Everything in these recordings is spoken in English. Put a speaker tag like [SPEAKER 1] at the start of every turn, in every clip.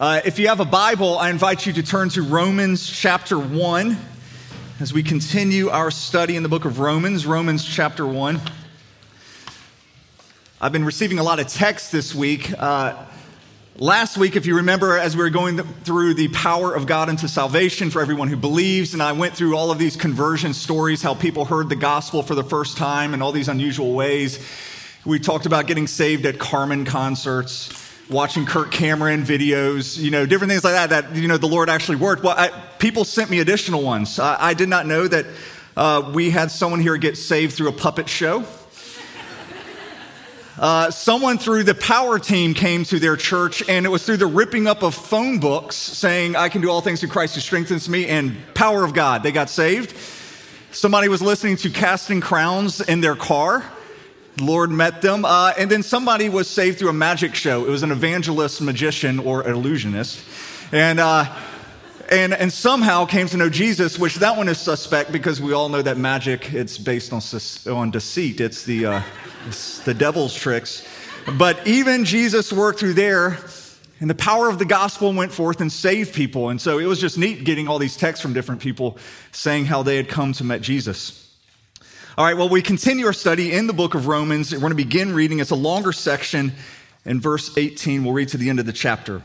[SPEAKER 1] Uh, if you have a Bible, I invite you to turn to Romans chapter 1 as we continue our study in the book of Romans, Romans chapter 1. I've been receiving a lot of texts this week. Uh, last week, if you remember, as we were going through the power of God into salvation for everyone who believes, and I went through all of these conversion stories, how people heard the gospel for the first time in all these unusual ways. We talked about getting saved at Carmen concerts watching Kirk Cameron videos, you know, different things like that, that, you know, the Lord actually worked. Well, I, people sent me additional ones. I, I did not know that uh, we had someone here get saved through a puppet show. Uh, someone through the power team came to their church, and it was through the ripping up of phone books saying, I can do all things through Christ who strengthens me, and power of God. They got saved. Somebody was listening to Casting Crowns in their car. Lord met them. Uh, and then somebody was saved through a magic show. It was an evangelist, magician, or illusionist. And, uh, and, and somehow came to know Jesus, which that one is suspect because we all know that magic, it's based on, on deceit. It's the, uh, it's the devil's tricks. But even Jesus worked through there, and the power of the gospel went forth and saved people. And so it was just neat getting all these texts from different people saying how they had come to meet Jesus. All right, well, we continue our study in the book of Romans. We're going to begin reading. It's a longer section. In verse 18, we'll read to the end of the chapter.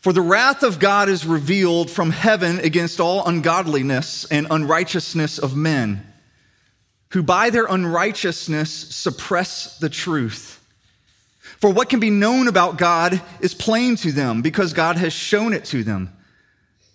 [SPEAKER 1] For the wrath of God is revealed from heaven against all ungodliness and unrighteousness of men, who by their unrighteousness suppress the truth. For what can be known about God is plain to them because God has shown it to them.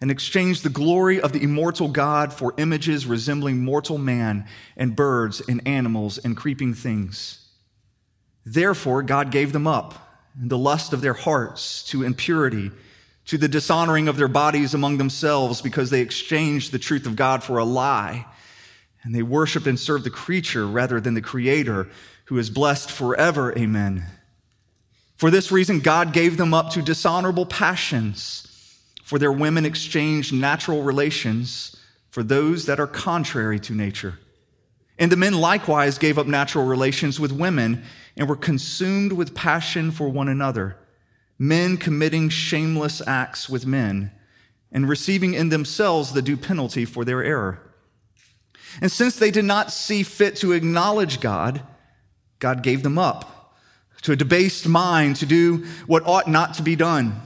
[SPEAKER 1] and exchanged the glory of the immortal God for images resembling mortal man and birds and animals and creeping things. Therefore, God gave them up in the lust of their hearts to impurity, to the dishonoring of their bodies among themselves, because they exchanged the truth of God for a lie. And they worshiped and served the creature rather than the Creator, who is blessed forever. Amen. For this reason, God gave them up to dishonorable passions for their women exchanged natural relations for those that are contrary to nature. And the men likewise gave up natural relations with women and were consumed with passion for one another, men committing shameless acts with men and receiving in themselves the due penalty for their error. And since they did not see fit to acknowledge God, God gave them up to a debased mind to do what ought not to be done.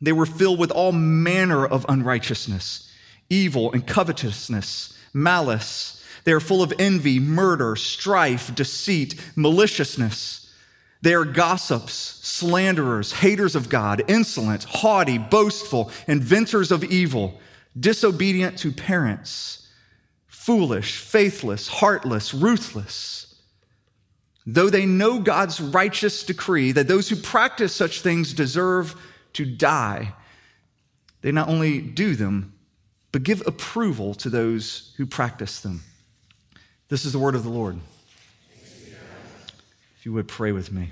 [SPEAKER 1] They were filled with all manner of unrighteousness, evil and covetousness, malice. They are full of envy, murder, strife, deceit, maliciousness. They are gossips, slanderers, haters of God, insolent, haughty, boastful, inventors of evil, disobedient to parents, foolish, faithless, heartless, ruthless. Though they know God's righteous decree that those who practice such things deserve to die. They not only do them, but give approval to those who practice them. This is the word of the Lord. If you would pray with me.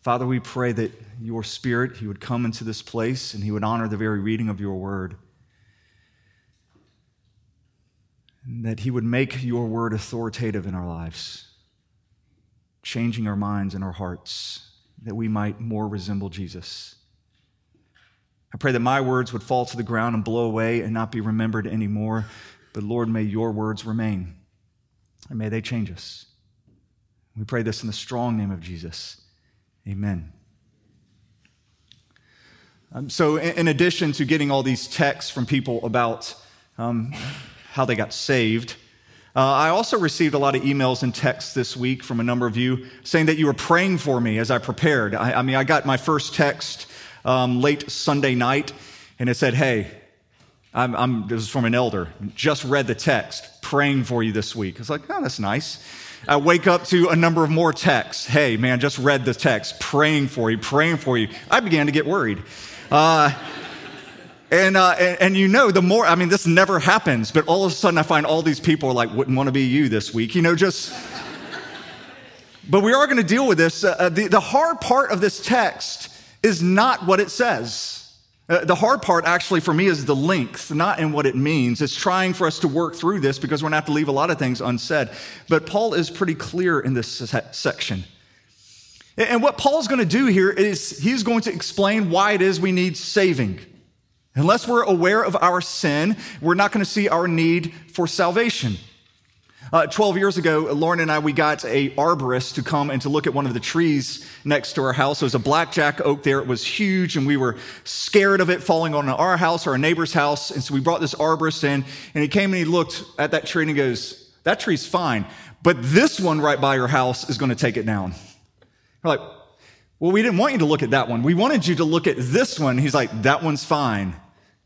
[SPEAKER 1] Father, we pray that your spirit, he would come into this place and he would honor the very reading of your word. And that he would make your word authoritative in our lives, changing our minds and our hearts that we might more resemble Jesus. I pray that my words would fall to the ground and blow away and not be remembered anymore. But Lord, may your words remain and may they change us. We pray this in the strong name of Jesus. Amen. Um, so, in, addition to getting all these texts from people about um, how they got saved, uh, I also received a lot of emails and texts this week from a number of you saying that you were praying for me as I prepared. I, I mean, I got my first text um, late Sunday night, and it said, Hey, I'm, I'm, this is from an elder, just read the text, praying for you this week. It's like, Oh, that's nice. I wake up to a number of more texts. Hey, man, just read the text, praying for you, praying for you. I began to get worried. Uh, and, uh, and, and, you know, the more, I mean, this never happens, but all of a sudden I find all these people are like, wouldn't want to be you this week. You know, just, but we are going to deal with this. Uh, the, the hard part of this text is not what it says. Uh, the hard part, actually, for me, is the length, not in what it means. It's trying for us to work through this because we're going to have to leave a lot of things unsaid. But Paul is pretty clear in this section. And what Paul's going to do here is he's going to explain why it is we need saving. Unless we're aware of our sin, we're not going to see our need for salvation. Uh, 12 years ago, Lauren and I, we got a arborist to come and to look at one of the trees next to our house. There was a blackjack oak there. It was huge, and we were scared of it falling on our house or our neighbor's house. And so we brought this arborist in, and he came and he looked at that tree and he goes, That tree's fine, but this one right by your house is going to take it down. We're like, Well, we didn't want you to look at that one. We wanted you to look at this one. He's like, That one's fine.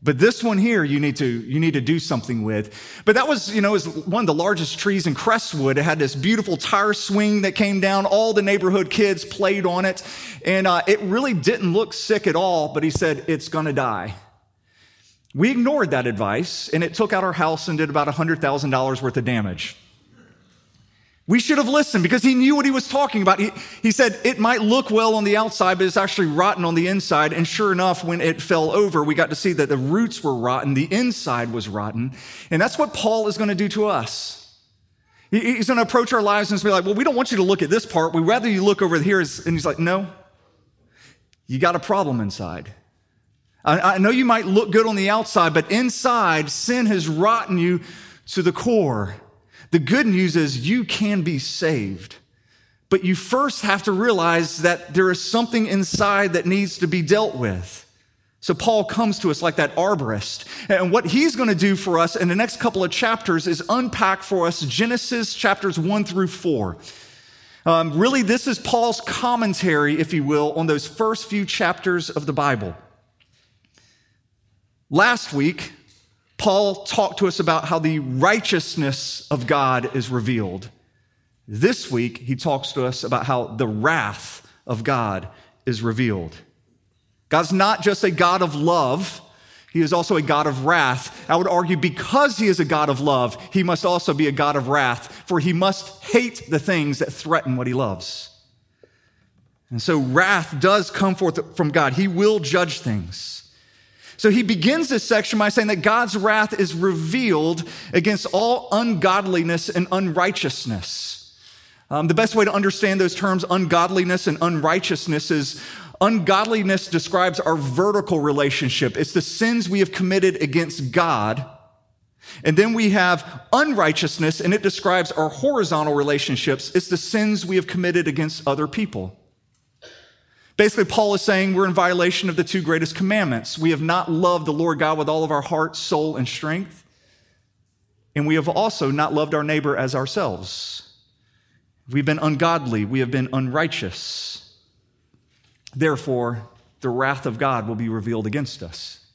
[SPEAKER 1] But this one here, you need to, you need to do something with. But that was, you know, was one of the largest trees in Crestwood. It had this beautiful tire swing that came down. All the neighborhood kids played on it. And uh, it really didn't look sick at all, but he said, it's going to die. We ignored that advice, and it took out our house and did about $100,000 worth of damage. We should have listened because he knew what he was talking about. He, he said it might look well on the outside, but it's actually rotten on the inside. And sure enough, when it fell over, we got to see that the roots were rotten, the inside was rotten. And that's what Paul is going to do to us. He's going to approach our lives and be like, well, we don't want you to look at this part. We'd rather you look over here. And he's like, no, you got a problem inside. I know you might look good on the outside, but inside, sin has rotten you to the core. The good news is you can be saved. But you first have to realize that there is something inside that needs to be dealt with. So Paul comes to us like that arborist. And what he's going to do for us in the next couple of chapters is unpack for us Genesis chapters one through four. Um, really, this is Paul's commentary, if you will, on those first few chapters of the Bible. Last week, Paul talked to us about how the righteousness of God is revealed. This week, he talks to us about how the wrath of God is revealed. God's not just a God of love, he is also a God of wrath. I would argue because he is a God of love, he must also be a God of wrath, for he must hate the things that threaten what he loves. And so wrath does come forth from God. He will judge things. So he begins this section by saying that God's wrath is revealed against all ungodliness and unrighteousness. Um, the best way to understand those terms, ungodliness and unrighteousness, is ungodliness describes our vertical relationship. It's the sins we have committed against God. And then we have unrighteousness, and it describes our horizontal relationships. It's the sins we have committed against other people. Basically, Paul is saying we're in violation of the two greatest commandments. We have not loved the Lord God with all of our heart, soul, and strength. And we have also not loved our neighbor as ourselves. We've been ungodly. We have been unrighteous. Therefore, the wrath of God will be revealed against us.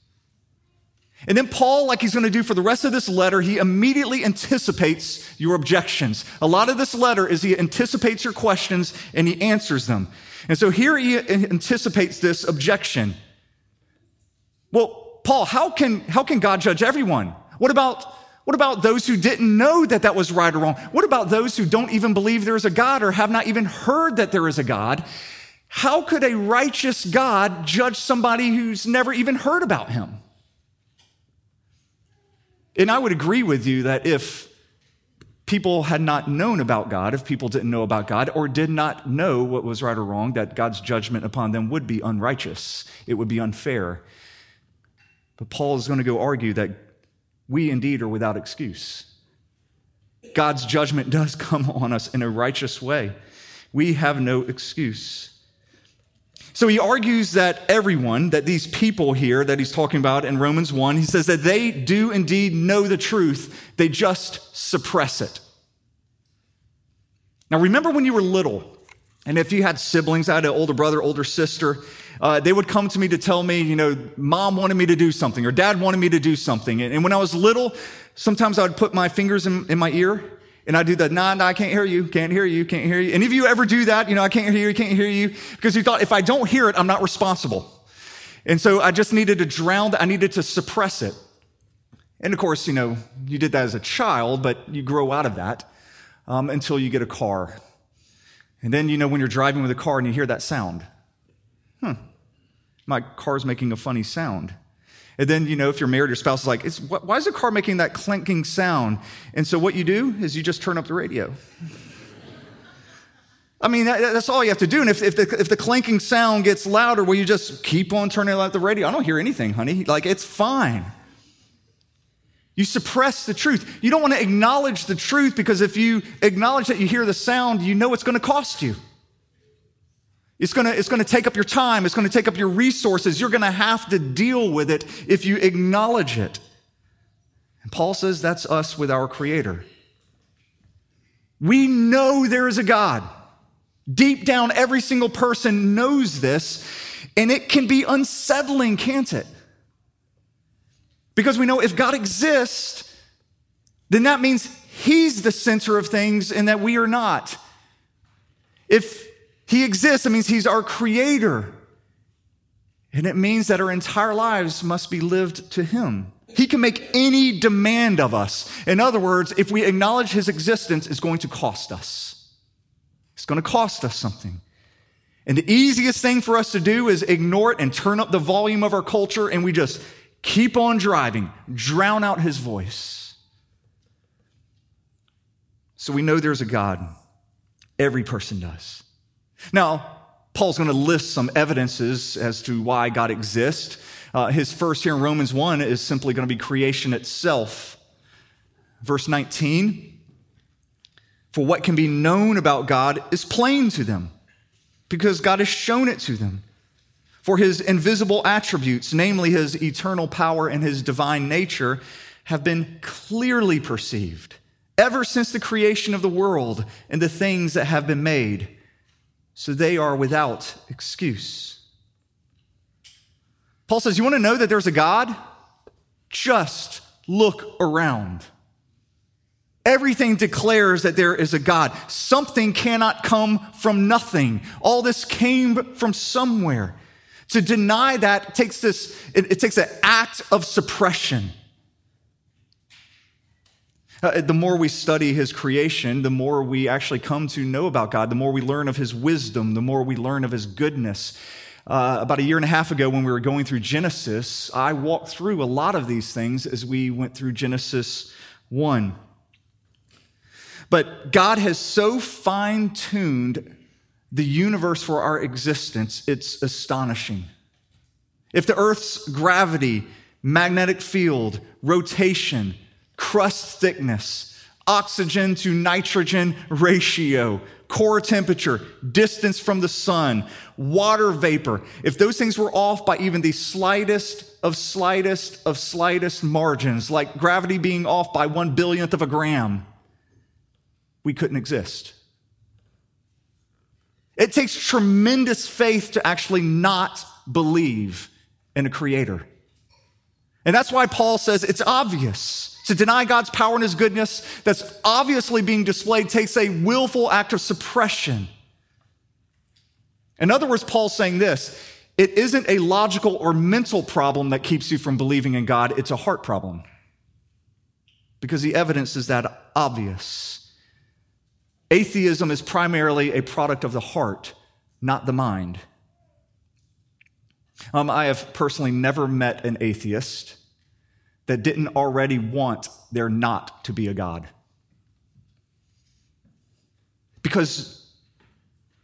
[SPEAKER 1] And then Paul, like he's going to do for the rest of this letter, he immediately anticipates your objections. A lot of this letter is he anticipates your questions and he answers them. And so here he anticipates this objection. Well, Paul, how can, how can God judge everyone? What about, what about those who didn't know that that was right or wrong? What about those who don't even believe there is a God or have not even heard that there is a God? How could a righteous God judge somebody who's never even heard about him? And I would agree with you that if people had not known about God, if people didn't know about God or did not know what was right or wrong, that God's judgment upon them would be unrighteous. It would be unfair. But Paul is going to go argue that we indeed are without excuse. God's judgment does come on us in a righteous way. We have no excuse. So he argues that everyone, that these people here that he's talking about in Romans 1, he says that they do indeed know the truth, they just suppress it. Now, remember when you were little, and if you had siblings, I had an older brother, older sister, uh, they would come to me to tell me, you know, mom wanted me to do something or dad wanted me to do something. And, and when I was little, sometimes I would put my fingers in, in my ear And I do the, nah, nah, I can't hear you, can't hear you, can't hear you. Any of you ever do that? You know, I can't hear you, can't hear you. Because you thought, if I don't hear it, I'm not responsible. And so I just needed to drown I needed to suppress it. And of course, you know, you did that as a child, but you grow out of that um, until you get a car. And then, you know, when you're driving with a car and you hear that sound, hmm, my car's making a funny sound. And then, you know, if you're married, your spouse is like, why is the car making that clanking sound? And so what you do is you just turn up the radio. I mean, that, that's all you have to do. And if, if, the, if the clanking sound gets louder, will you just keep on turning up the radio? I don't hear anything, honey. Like, it's fine. You suppress the truth. You don't want to acknowledge the truth because if you acknowledge that you hear the sound, you know it's going to cost you. It's to, it's to take up your time. It's to take up your resources. You're to have to deal with it if you acknowledge it. And Paul says that's us with our Creator. We know there is a God. Deep down, every single person knows this, and it can be unsettling, can't it? Because we know if God exists, then that means He's the center of things and that we are not. If he exists. It means He's our creator. And it means that our entire lives must be lived to Him. He can make any demand of us. In other words, if we acknowledge His existence, it's going to cost us. It's going to cost us something. And the easiest thing for us to do is ignore it and turn up the volume of our culture, and we just keep on driving, drown out His voice. So we know there's a God. Every person does. Now, Paul's going to list some evidences as to why God exists. Uh, his first here in Romans 1 is simply going to be creation itself. Verse 19 For what can be known about God is plain to them, because God has shown it to them. For his invisible attributes, namely his eternal power and his divine nature, have been clearly perceived ever since the creation of the world and the things that have been made so they are without excuse. Paul says, You want to know that there's a God? Just look around. Everything declares that there is a God. Something cannot come from nothing. All this came from somewhere. To deny that takes this, it, it takes an act of suppression. Uh, the more we study his creation, the more we actually come to know about God, the more we learn of his wisdom, the more we learn of his goodness. Uh, about a year and a half ago, when we were going through Genesis, I walked through a lot of these things as we went through Genesis 1. But God has so fine tuned the universe for our existence, it's astonishing. If the Earth's gravity, magnetic field, rotation, crust thickness, oxygen to nitrogen ratio, core temperature, distance from the sun, water vapor, if those things were off by even the slightest of slightest of slightest margins, like gravity being off by one billionth of a gram, we couldn't exist. It takes tremendous faith to actually not believe in a creator. And that's why Paul says it's obvious. To deny God's power and his goodness that's obviously being displayed takes a willful act of suppression. In other words, Paul's saying this it isn't a logical or mental problem that keeps you from believing in God, it's a heart problem. Because the evidence is that obvious. Atheism is primarily a product of the heart, not the mind. Um, I have personally never met an atheist that didn't already want there not to be a God. Because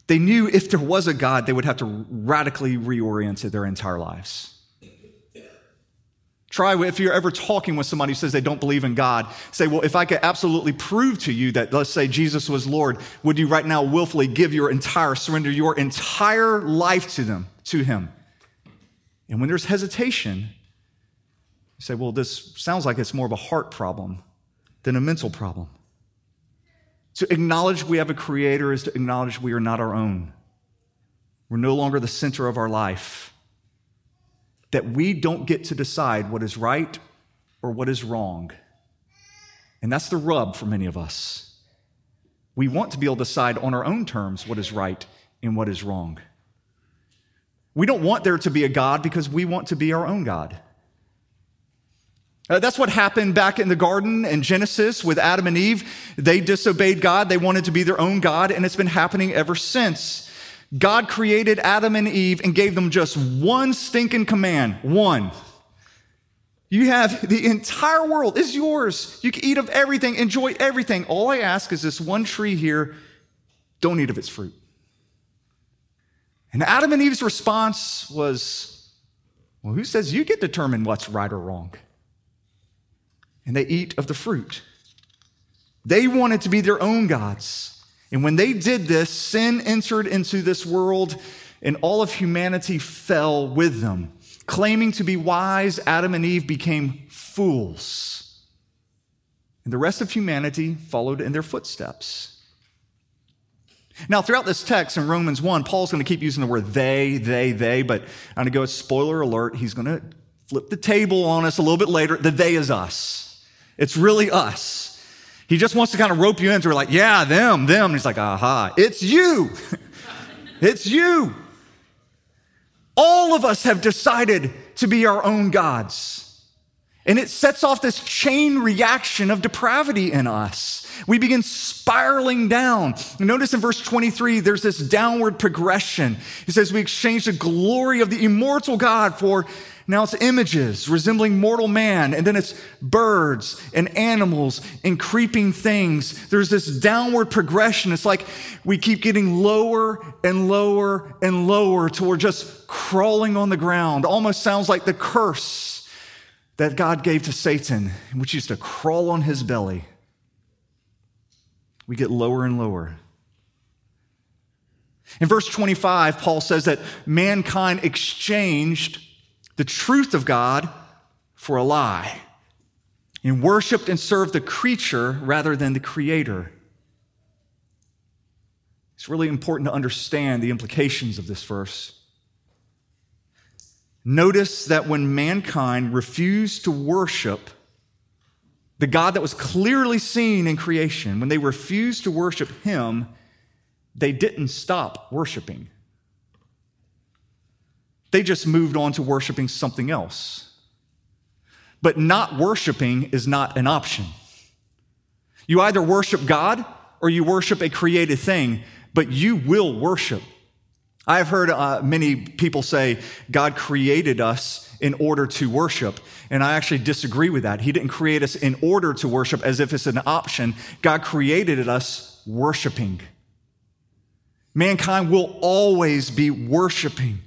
[SPEAKER 1] they knew if there was a God, they would have to radically reorient their entire lives. Try, if you're ever talking with somebody who says they don't believe in God, say, well, if I could absolutely prove to you that, let's say, Jesus was Lord, would you right now willfully give your entire, surrender your entire life to them, to Him? And when there's hesitation, you say, well, this sounds like it's more of a heart problem than a mental problem. To acknowledge we have a creator is to acknowledge we are not our own. We're no longer the center of our life. That we don't get to decide what is right or what is wrong. And that's the rub for many of us. we want to be able to decide on our own terms what is right and what is wrong. We don't want there to be a God because we want to be our own God. Uh, that's what happened back in the garden in Genesis with Adam and Eve. They disobeyed God, they wanted to be their own God, and it's been happening ever since. God created Adam and Eve and gave them just one stinking command one. You have the entire world is yours. You can eat of everything, enjoy everything. All I ask is this one tree here, don't eat of its fruit. And Adam and Eve's response was, Well, who says you get to determine what's right or wrong? And they eat of the fruit. They wanted to be their own gods. And when they did this, sin entered into this world, and all of humanity fell with them. Claiming to be wise, Adam and Eve became fools. And the rest of humanity followed in their footsteps. Now, throughout this text in Romans 1, Paul's going to keep using the word they, they, they, but I'm going to go spoiler alert. He's going to flip the table on us a little bit later. The they is us. It's really us. He just wants to kind of rope you into like, yeah, them, them. And he's like, aha, it's you. it's you. All of us have decided to be our own gods. And it sets off this chain reaction of depravity in us. We begin spiraling down. Notice in verse 23, there's this downward progression. He says, We exchange the glory of the immortal God for now it's images resembling mortal man, and then it's birds and animals and creeping things. There's this downward progression. It's like we keep getting lower and lower and lower till we're just crawling on the ground. Almost sounds like the curse that God gave to Satan, which used to crawl on his belly. We get lower and lower. In verse 25, Paul says that mankind exchanged the truth of God for a lie and worshiped and served the creature rather than the creator. It's really important to understand the implications of this verse. Notice that when mankind refused to worship the God that was clearly seen in creation, when they refused to worship Him, they didn't stop worshiping. They just moved on to worshiping something else. But not worshiping is not an option. You either worship God or you worship a created thing, but you will worship. I've heard uh, many people say God created us in order to worship. And I actually disagree with that. He didn't create us in order to worship as if it's an option. God created us worshiping. Mankind will always be worshiping.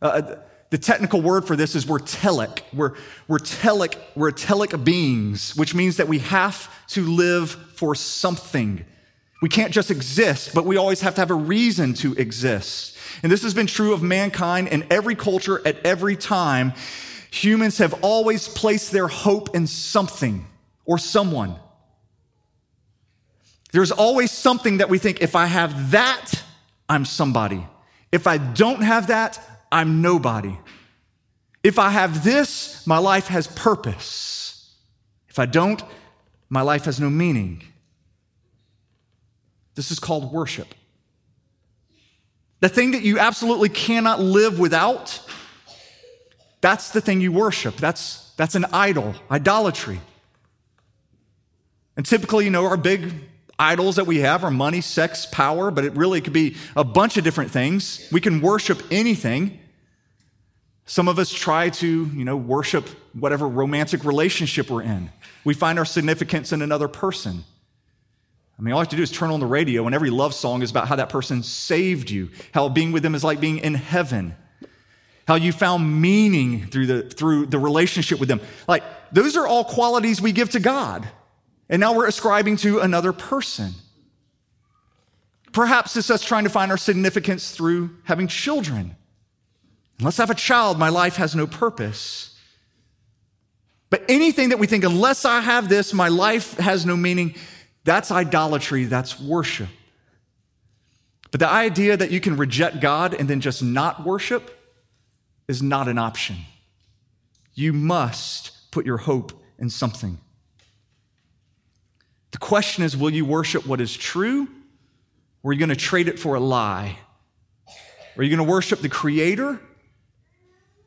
[SPEAKER 1] Uh, the technical word for this is we're telic. We're, we're telic. We're telic beings, which means that we have to live for something. We can't just exist, but we always have to have a reason to exist. And this has been true of mankind in every culture at every time. Humans have always placed their hope in something or someone. There's always something that we think if I have that, I'm somebody. If I don't have that, I'm nobody. If I have this, my life has purpose. If I don't, my life has no meaning. This is called worship. The thing that you absolutely cannot live without, that's the thing you worship. That's, that's an idol, idolatry. And typically, you know, our big idols that we have are money, sex, power, but it really could be a bunch of different things. We can worship anything. Some of us try to, you know, worship whatever romantic relationship we're in. We find our significance in another person. I mean, all you have to do is turn on the radio, and every love song is about how that person saved you, how being with them is like being in heaven, how you found meaning through the, through the relationship with them. Like, those are all qualities we give to God. And now we're ascribing to another person. Perhaps it's us trying to find our significance through having children. Unless I have a child, my life has no purpose. But anything that we think, unless I have this, my life has no meaning, that's idolatry, that's worship. But the idea that you can reject God and then just not worship is not an option. You must put your hope in something. The question is will you worship what is true, or are you going to trade it for a lie? Are you going to worship the Creator,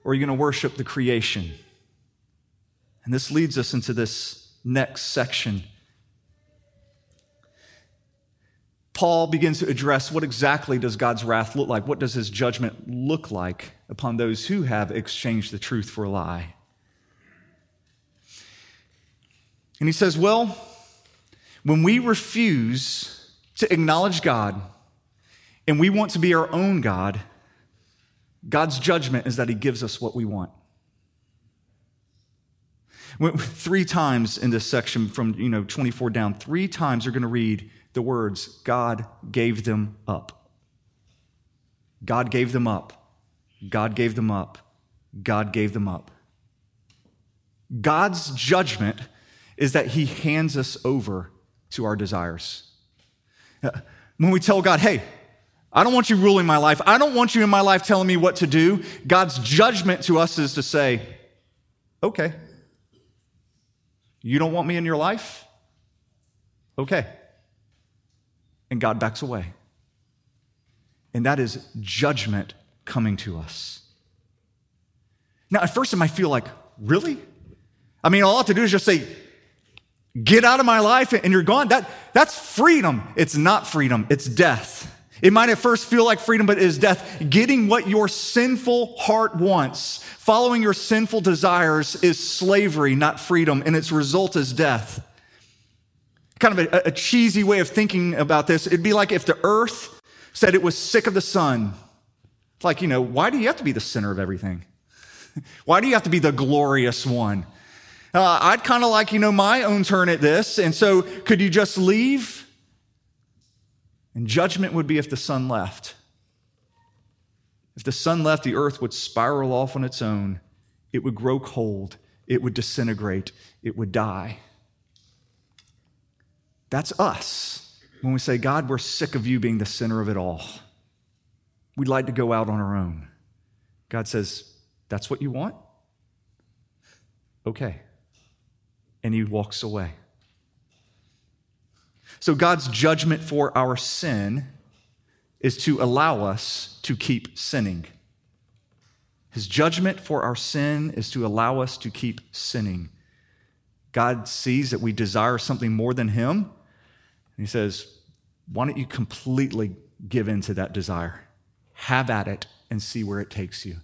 [SPEAKER 1] or are you going to worship the creation? And this leads us into this next section. Paul begins to address what exactly does God's wrath look like? What does his judgment look like upon those who have exchanged the truth for a lie? And he says, well, when we refuse to acknowledge God and we want to be our own God, God's judgment is that he gives us what we want. Three times in this section from you know 24 down, three times you're going to read the words, God gave them up. God gave them up. God gave them up. God gave them up. God's judgment is that he hands us over to our desires. When we tell God, hey, I don't want you ruling my life. I don't want you in my life telling me what to do. God's judgment to us is to say, okay, you don't want me in your life? Okay. And God backs away. And that is judgment coming to us. Now, at first, it might feel like, really? I mean, all I have to do is just say, get out of my life and you're gone. That, that's freedom. It's not freedom, it's death. It might at first feel like freedom, but it is death. Getting what your sinful heart wants, following your sinful desires, is slavery, not freedom, and its result is death. Kind of a, a cheesy way of thinking about this, it'd be like if the earth said it was sick of the sun. It's like, you know, why do you have to be the center of everything? why do you have to be the glorious one? Uh, I'd kind of like, you know, my own turn at this. And so could you just leave? And judgment would be if the sun left. If the sun left, the earth would spiral off on its own. It would grow cold. It would disintegrate. It would die. That's us when we say, God, we're sick of you being the center of it all. We'd like to go out on our own. God says, That's what you want? Okay. And he walks away. So, God's judgment for our sin is to allow us to keep sinning. His judgment for our sin is to allow us to keep sinning. God sees that we desire something more than Him, and He says, Why don't you completely give in to that desire? Have at it and see where it takes you.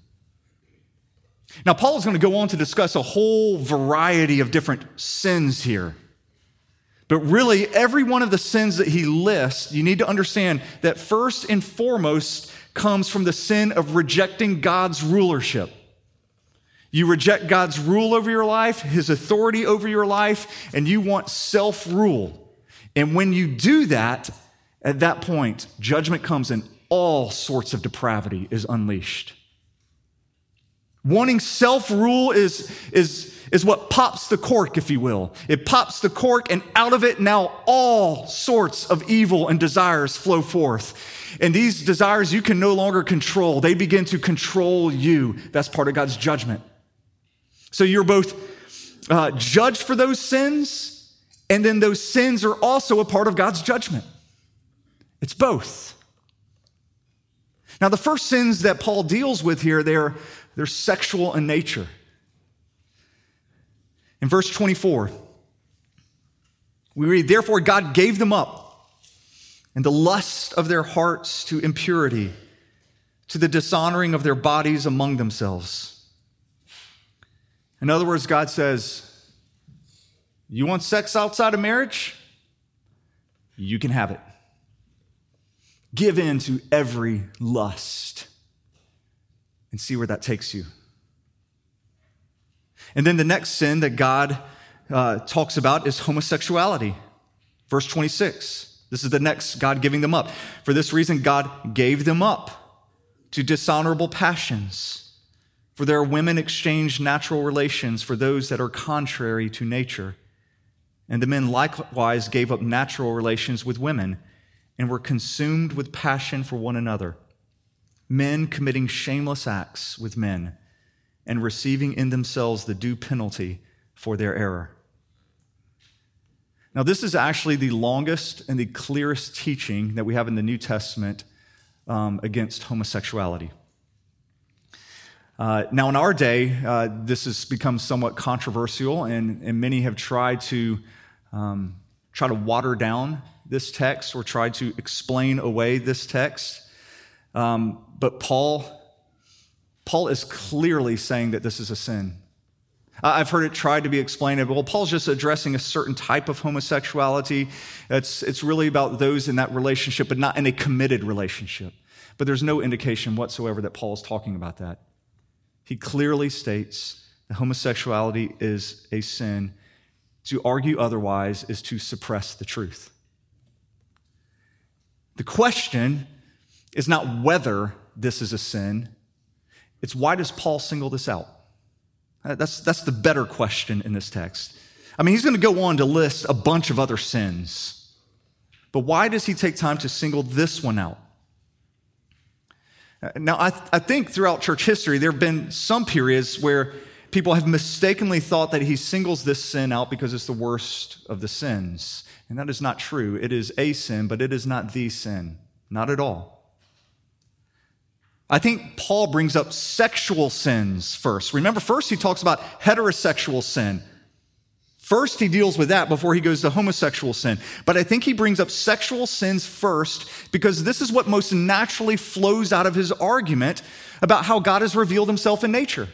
[SPEAKER 1] Now, Paul is going to go on to discuss a whole variety of different sins here. But really, every one of the sins that he lists, you need to understand that first and foremost comes from the sin of rejecting God's rulership. You reject God's rule over your life, his authority over your life, and you want self rule. And when you do that, at that point, judgment comes and all sorts of depravity is unleashed. Wanting self rule is, is, is what pops the cork, if you will. It pops the cork, and out of it now all sorts of evil and desires flow forth. And these desires you can no longer control. They begin to control you. That's part of God's judgment. So you're both uh, judged for those sins, and then those sins are also a part of God's judgment. It's both. Now, the first sins that Paul deals with here, they're, they're sexual in nature. In verse 24, we read, Therefore, God gave them up and the lust of their hearts to impurity, to the dishonoring of their bodies among themselves. In other words, God says, You want sex outside of marriage? You can have it. Give in to every lust and see where that takes you. And then the next sin that God uh, talks about is homosexuality. Verse 26. This is the next God giving them up. For this reason, God gave them up to dishonorable passions. For their women exchange natural relations for those that are contrary to nature. And the men likewise gave up natural relations with women and were consumed with passion for one another. Men committing shameless acts with men and receiving in themselves the due penalty for their error. Now, this is actually the longest and the clearest teaching that we have in the New Testament um, against homosexuality. Uh, now, in our day, uh, this has become somewhat controversial, and, and many have tried to um, try to water down this text or try to explain away this text. Um, but Paul, Paul is clearly saying that this is a sin. I've heard it tried to be explained. Well, Paul's just addressing a certain type of homosexuality. It's, it's really about those in that relationship, but not in a committed relationship. But there's no indication whatsoever that Paul is talking about that. He clearly states that homosexuality is a sin. To argue otherwise is to suppress the truth. The question is not whether this is a sin, it's why does Paul single this out? Uh, that's, that's the better question in this text. I mean, he's going to go on to list a bunch of other sins, but why does he take time to single this one out? Uh, now, I, th- I think throughout church history, there have been some periods where people have mistakenly thought that he singles this sin out because it's the worst of the sins. And that is not true. It is a sin, but it is not the sin. Not at all. I think Paul brings up sexual sins first. Remember, first he talks about heterosexual sin. First, he deals with that before he goes to homosexual sin. But I think he brings up sexual sins first because this is what most naturally flows out of his argument about how God has revealed himself in nature.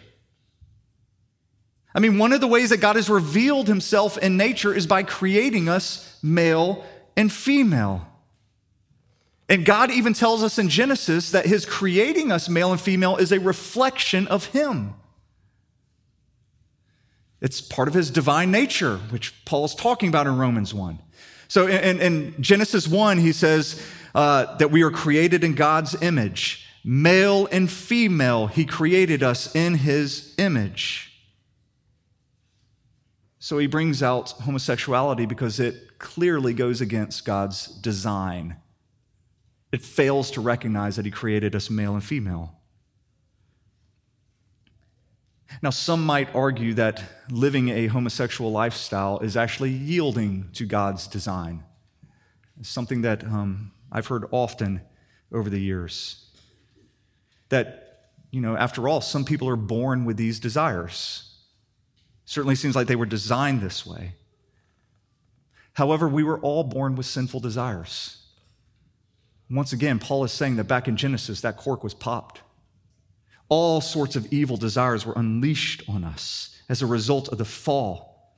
[SPEAKER 1] I mean, one of the ways that God has revealed himself in nature is by creating us male and female. And God even tells us in Genesis that his creating us male and female is a reflection of him. It's part of his divine nature, which Paul is talking about in Romans 1. So in, in Genesis 1, he says uh, that we are created in God's image. Male and female, he created us in his image. So he brings out homosexuality because it clearly goes against God's design it fails to recognize that He created us male and female. Now, some might argue that living a homosexual lifestyle is actually yielding to God's design. It's something that um, I've heard often over the years. That, you know, after all, some people are born with these desires. Certainly seems like they were designed this way. However, we were all born with sinful desires. Once again, Paul is saying that back in Genesis, that cork was popped. All sorts of evil desires were unleashed on us as a result of the fall.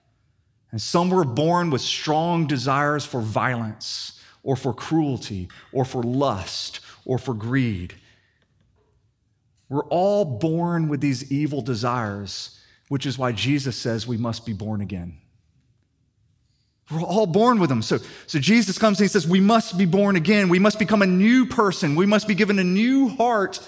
[SPEAKER 1] And some were born with strong desires for violence, or for cruelty, or for lust, or for greed. We're all born with these evil desires, which is why Jesus says we must be born again. We're all born with them. So, so Jesus comes and he says, We must be born again. We must become a new person. We must be given a new heart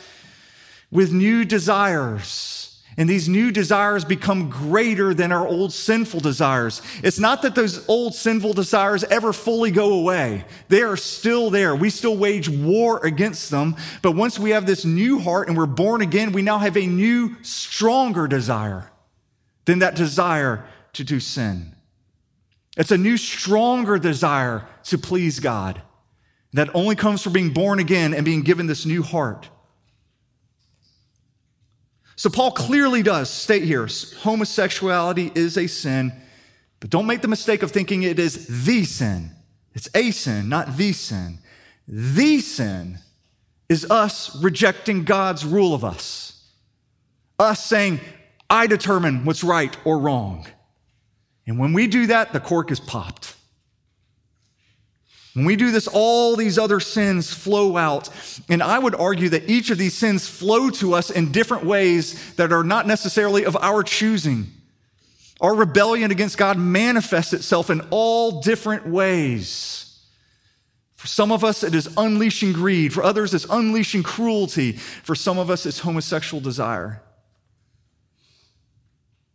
[SPEAKER 1] with new desires. And these new desires become greater than our old sinful desires. It's not that those old sinful desires ever fully go away. They are still there. We still wage war against them. But once we have this new heart and we're born again, we now have a new, stronger desire than that desire to do sin. It's a new, stronger desire to please God that only comes from being born again and being given this new heart. So, Paul clearly does state here homosexuality is a sin, but don't make the mistake of thinking it is the sin. It's a sin, not the sin. The sin is us rejecting God's rule of us, us saying, I determine what's right or wrong. And when we do that, the cork is popped. When we do this, all these other sins flow out. And I would argue that each of these sins flow to us in different ways that are not necessarily of our choosing. Our rebellion against God manifests itself in all different ways. For some of us, it is unleashing greed. For others, it's unleashing cruelty. For some of us, it's homosexual desire.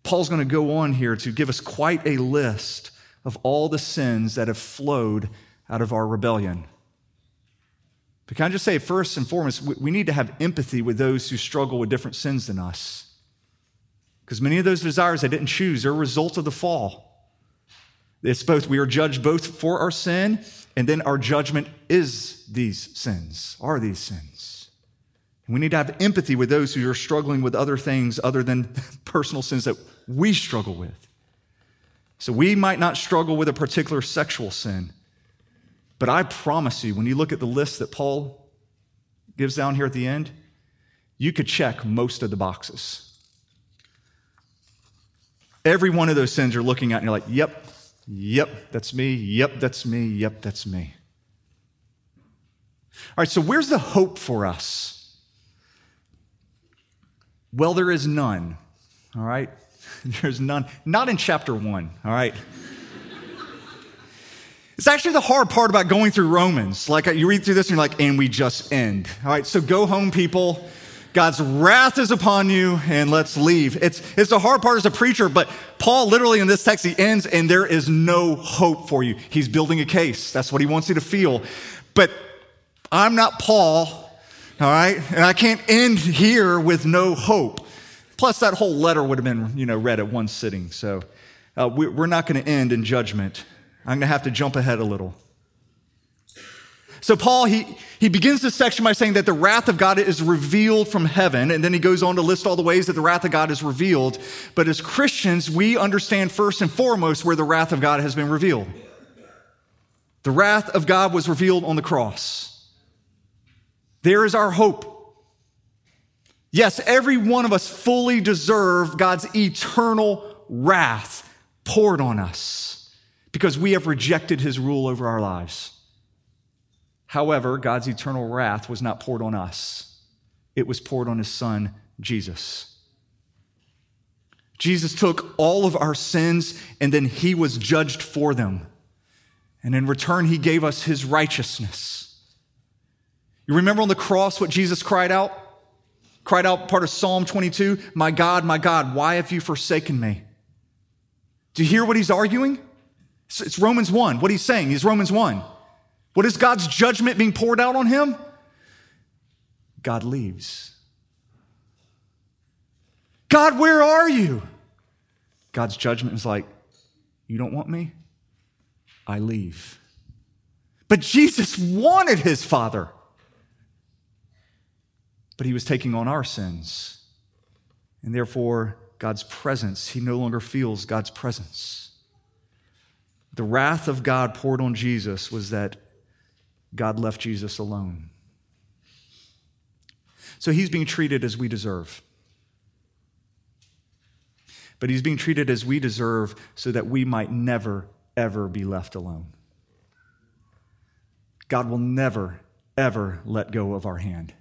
[SPEAKER 1] Paul's going to go on here to give us quite a list of all the sins that have flowed out of our rebellion. But can I just say, first and foremost, we need to have empathy with those who struggle with different sins than us. Because many of those desires they didn't choose, they're a result of the fall. It's both, we are judged both for our sin, and then our judgment is these sins, are these sins. We need to have empathy with those who are struggling with other things other than personal sins that we struggle with. So we might not struggle with a particular sexual sin, but I promise you, when you look at the list that Paul gives down here at the end, you could check most of the boxes. Every one of those sins you're looking at, and you're like, yep, yep, that's me, yep, that's me, yep, that's me. All right, so where's the hope for us? Well, there is none, all right? There's none, not in chapter one, all right? It's actually the hard part about going through Romans. Like you read through this and you're like, and we just end. All right, so go home, people. God's wrath is upon you, and let's leave. It's, it's the hard part as a preacher, but Paul literally in this text, he ends, and there is no hope for you. He's building a case. That's what he wants you to feel. But I'm not Paul, all right? And I can't end here with no hope. Plus, that whole letter would have been, you know, read at one sitting. So uh, we, we're not going to end in judgment. I'm going to have to jump ahead a little. So, Paul, he, he begins this section by saying that the wrath of God is revealed from heaven, and then he goes on to list all the ways that the wrath of God is revealed. But as Christians, we understand first and foremost where the wrath of God has been revealed. The wrath of God was revealed on the cross. There is our hope. Yes, every one of us fully deserve God's eternal wrath poured on us because we have rejected his rule over our lives. However, God's eternal wrath was not poured on us, it was poured on his son, Jesus. Jesus took all of our sins and then he was judged for them. And in return, he gave us his righteousness. You remember on the cross what Jesus cried out? Cried out part of Psalm 22 My God, my God, why have you forsaken me? Do you hear what he's arguing? It's Romans 1. What he's saying is Romans 1. What is God's judgment being poured out on him? God leaves. God, where are you? God's judgment is like, You don't want me? I leave. But Jesus wanted his Father. But he was taking on our sins. And therefore, God's presence, he no longer feels God's presence. The wrath of God poured on Jesus was that God left Jesus alone. So he's being treated as we deserve. But he's being treated as we deserve so that we might never, ever be left alone. God will never, ever let go of our hand.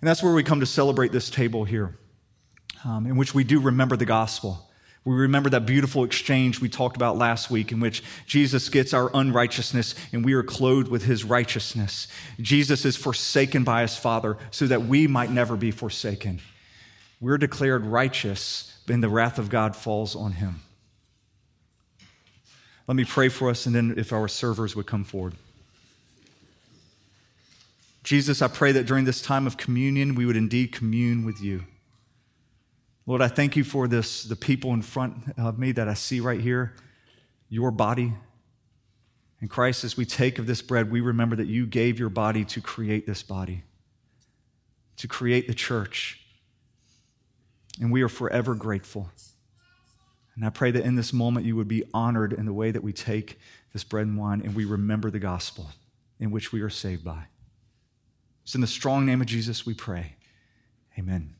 [SPEAKER 1] And that's where we come to celebrate this table here, um, in which we do remember the gospel. We remember that beautiful exchange we talked about last week in which Jesus gets our unrighteousness and we are clothed with his righteousness. Jesus is forsaken by his Father so that we might never be forsaken. We're declared righteous, and the wrath of God falls on him. Let me pray for us, and then if our servers would come forward. Jesus, I pray that during this time of communion, we would indeed commune with you. Lord, I thank you for this, the people in front of me that I see right here, your body. And Christ, as we take of this bread, we remember that you gave your body to create this body, to create the church. And we are forever grateful. And I pray that in this moment you would be honored in the way that we take this bread and wine and we remember the gospel in which we are saved by. It's in the strong name of Jesus we pray. Amen.